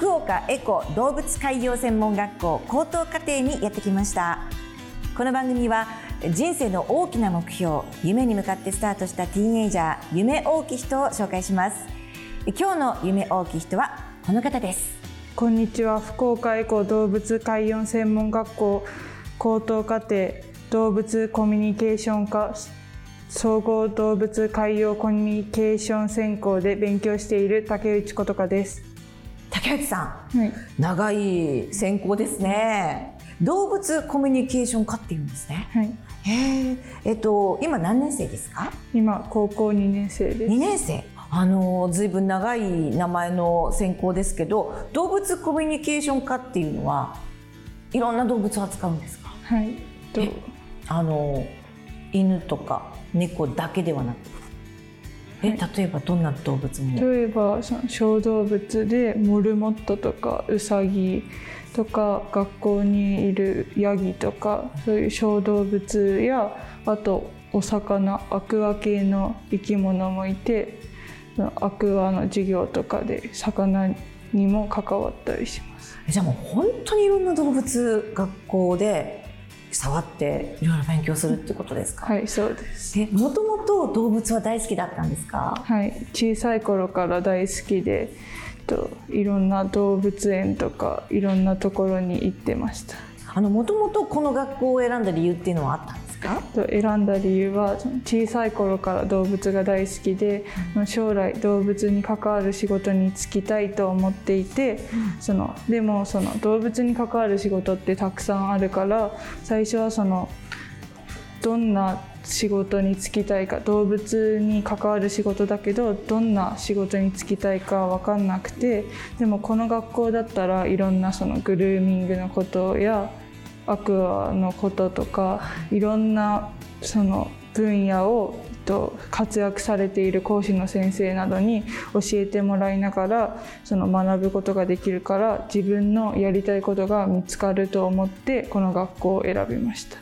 福岡 ECO 動物海洋専門学校高等課程にやってきました。この番組は人生の大きな目標夢に向かってスタートしたティーンエイジャー夢大き人を紹介します。今日の夢大き人はこの方です。こんにちは。福岡エコ動物海洋専門学校高等課程動物コミュニケーション科総合動物海洋コミュニケーション専攻で勉強している竹内琴香です。竹内さん、はい、長い専攻ですね。動物コミュニケーション科っていうんですね。はい、へええっと今何年生ですか？今高校2年生です。2年生。あのずいぶん長い名前の専攻ですけど動物コミュニケーション科っていうのはいろんな動物を扱うんですか？はい。あの犬とか猫だけではなくえ例えばどんな動物も？例えばその小動物でモルモットとかウサギとか学校にいるヤギとかそういう小動物やあとお魚アクア系の生き物もいてアクアの授業とかで魚にも関わったりします。じゃあもう本当にいろんな動物学校で触っていろいろ勉強するってことですか、はいそうです。えもともと動物は大好きだったんですか？はい、小さい頃から大好きでといろんな動物園とかいろんなところに行ってました。あのもともとこの学校を選んだ理由っていうのはあったんですか？と選んだ理由は小さい頃から動物が大好きで、将来動物に関わる仕事に就きたいと思っていて、そのでもその動物に関わる仕事ってたくさんあるから最初はそのどんな仕事に就きたいか動物に関わる仕事だけどどんな仕事に就きたいか分かんなくてでもこの学校だったらいろんなそのグルーミングのことやアクアのこととかいろんなその分野をと活躍されている講師の先生などに教えてもらいながらその学ぶことができるから自分のやりたいことが見つかると思ってこの学校を選びました。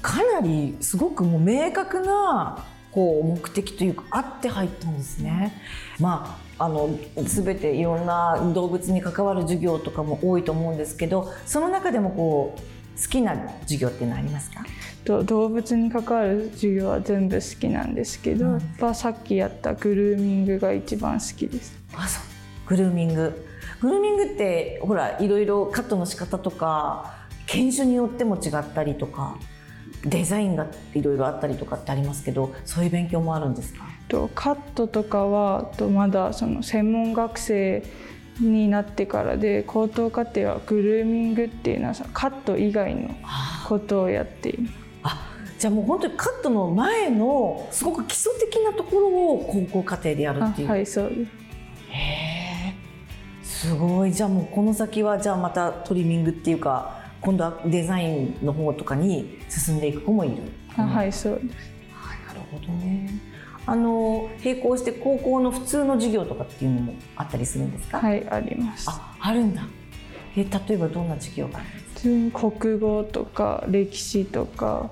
かなりすごくもう明確なこう目的というかあって入ったんですね。まああの全ていろんな動物に関わる授業とかも多いと思うんですけどその中でもこう好きな授業っていうのはありますか？と動物に関わる授業は全部好きなんですけど、うん。やっぱさっきやったグルーミングが一番好きです。あそう。グルーミング。グルーミングってほらいろいろカットの仕方とか犬種によっても違ったりとかデザインがいろいろあったりとかってありますけどそういう勉強もあるんですか？とカットとかはとまだその専門学生になってからで高等課程はグルーミングっていうのはカット以外のことをやっています。あじゃあもう本当にカットの前のすごく基礎的なところを高校課程でやるあっていう、はいそうです。へえすごいじゃあもうこの先はじゃあまたトリミングっていうか今度はデザインの方とかに進んでいく子もいる、あうんはいそうです。なるほどねあの並行して高校の普通の授業とかっていうのもあったりするんですか、はいあります。ああるんだ。え例えばどんな授業があるんですか？普通に国語とか歴史とか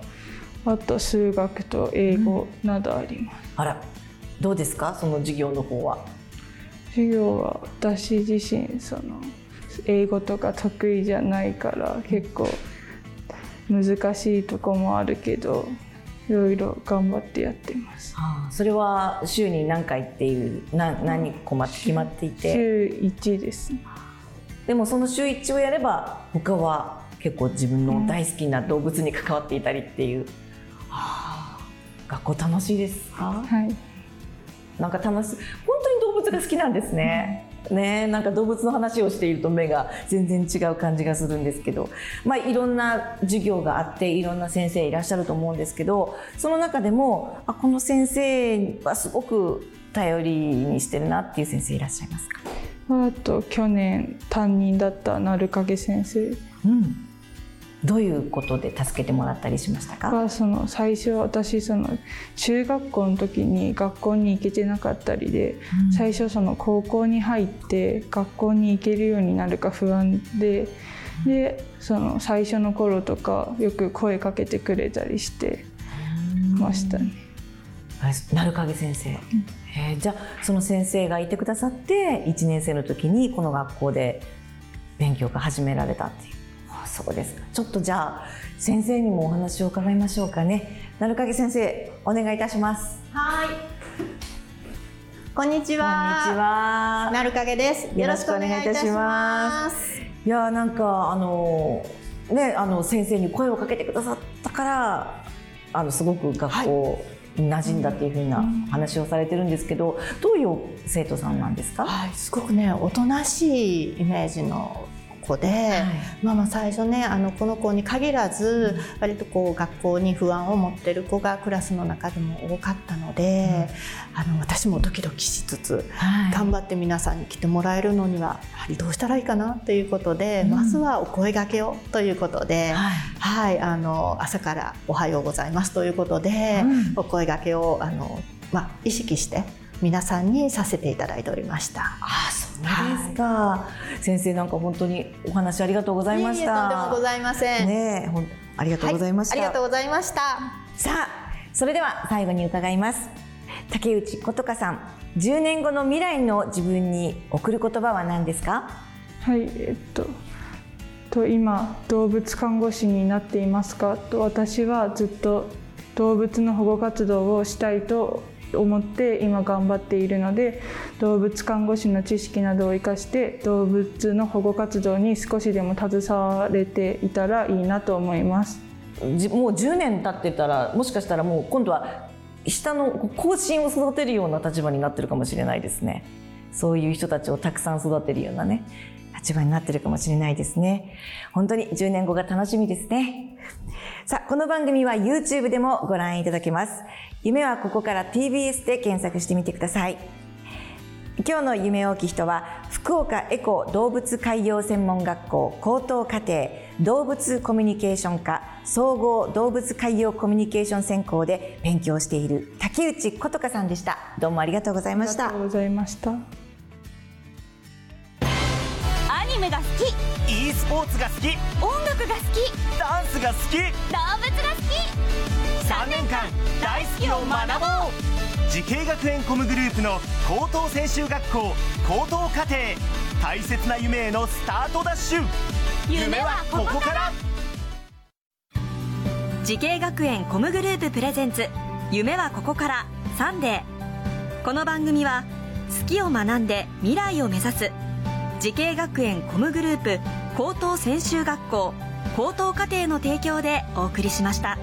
あと数学と英語などあります。あらどうですか？その授業の方は。授業は私自身その英語とか得意じゃないから結構難しいとこもあるけどいろいろ頑張ってやってます。ああそれは週に何回っていうな何個まで決まっていて？週1です。でもその週1をやれば他は結構自分の大好きな動物に関わっていたりっていう、はあ学校楽しいですか？はい。なんか楽し本当に動物が好きなんですね。ね、なんか動物の話をしていると目が全然違う感じがするんですけど、まあ、いろんな授業があっていろんな先生いらっしゃると思うんですけどその中でもあこの先生はすごく頼りにしてるなっていう先生いらっしゃいますか？あと去年担任だった鳴影先生。うんどういうことで助けてもらったりしましたか？がその最初私その中学校の時に学校に行けてなかったりで、うん。最初その高校に入って学校に行けるようになるか不安ででその最初の頃とかよく声かけてくれたりしてましたね。あ鳴影先生、えーじゃあその先生がいてくださって1年生の時にこの学校で勉強が始められたっていう。あそうですかちょっとじゃあ先生にもお話を伺いましょうかね鳴影先生お願いいたしますはい。こんにちこんにちは。はなるかげです。よろしくお願いいたします。いやーなんかあのねあの先生に声をかけてくださったからあのすごく学校に馴染んだっていうふうな話をされてるんですけど、どういう生徒さんなんですか、はい、すごくね、おとなしいイメージの子で、まあまあ最初ね、あのこの子に限らず、割とこう学校に不安を持ってる子がクラスの中でも多かったので、あの私もドキドキしつつ。はい。頑張って皆さんに来てもらえるのにはやはりどうしたらいいかなということで、うん。まずはお声掛けをということで、はい。はい、あの朝からおはようございますということで、うん。お声掛けをあのまあ意識して皆さんにさせていただいておりました。あそうですか、先生なんか本当にお話ありがとうございました。いえいえとんでもございません。ねえほんありがとうございました、はい、ありがとうございました。さあそれでは最後に伺います。竹内琴香さん10年後の未来の自分に送る言葉は何ですか？はい、えっと、と今動物看護師になっていますか？と私はずっと動物の保護活動をしたいと思って今頑張っているので動物看護師の知識などを生かして動物の保護活動に少しでも携われていたらいいなと思います。もう10年経ってたらもしかしたらもう今度は下の後進を育てるような立場になってるかもしれないですねそういう人たちをたくさん育てるようなね立場になってるかもしれないですね。本当に10年後が楽しみですね。さあこの番組は YouTube でもご覧いただけます。夢はここから TBS で検索してみてください。今日の夢大き人は福岡エコ動物海洋専門学校高等課程動物コミュニケーション科総合動物海洋コミュニケーション専攻で勉強している竹内琴香さんでした。どうもありがとうございました。ありがとうございました。アニメが好き。e スポーツが好き。音楽が好き。ダンスが好き。動物が好き。3年間大好きを学ぼう。滋慶学園 COM グループの高等専修学校高等課程大切な夢へのスタートダッシュ。夢はここから。滋慶学園 COM グループプレゼンツ。夢はここから。サンデー。この番組は好きを学んで未来を目指す滋慶学園 COM グループ高等専修学校高等課程の提供でお送りしました。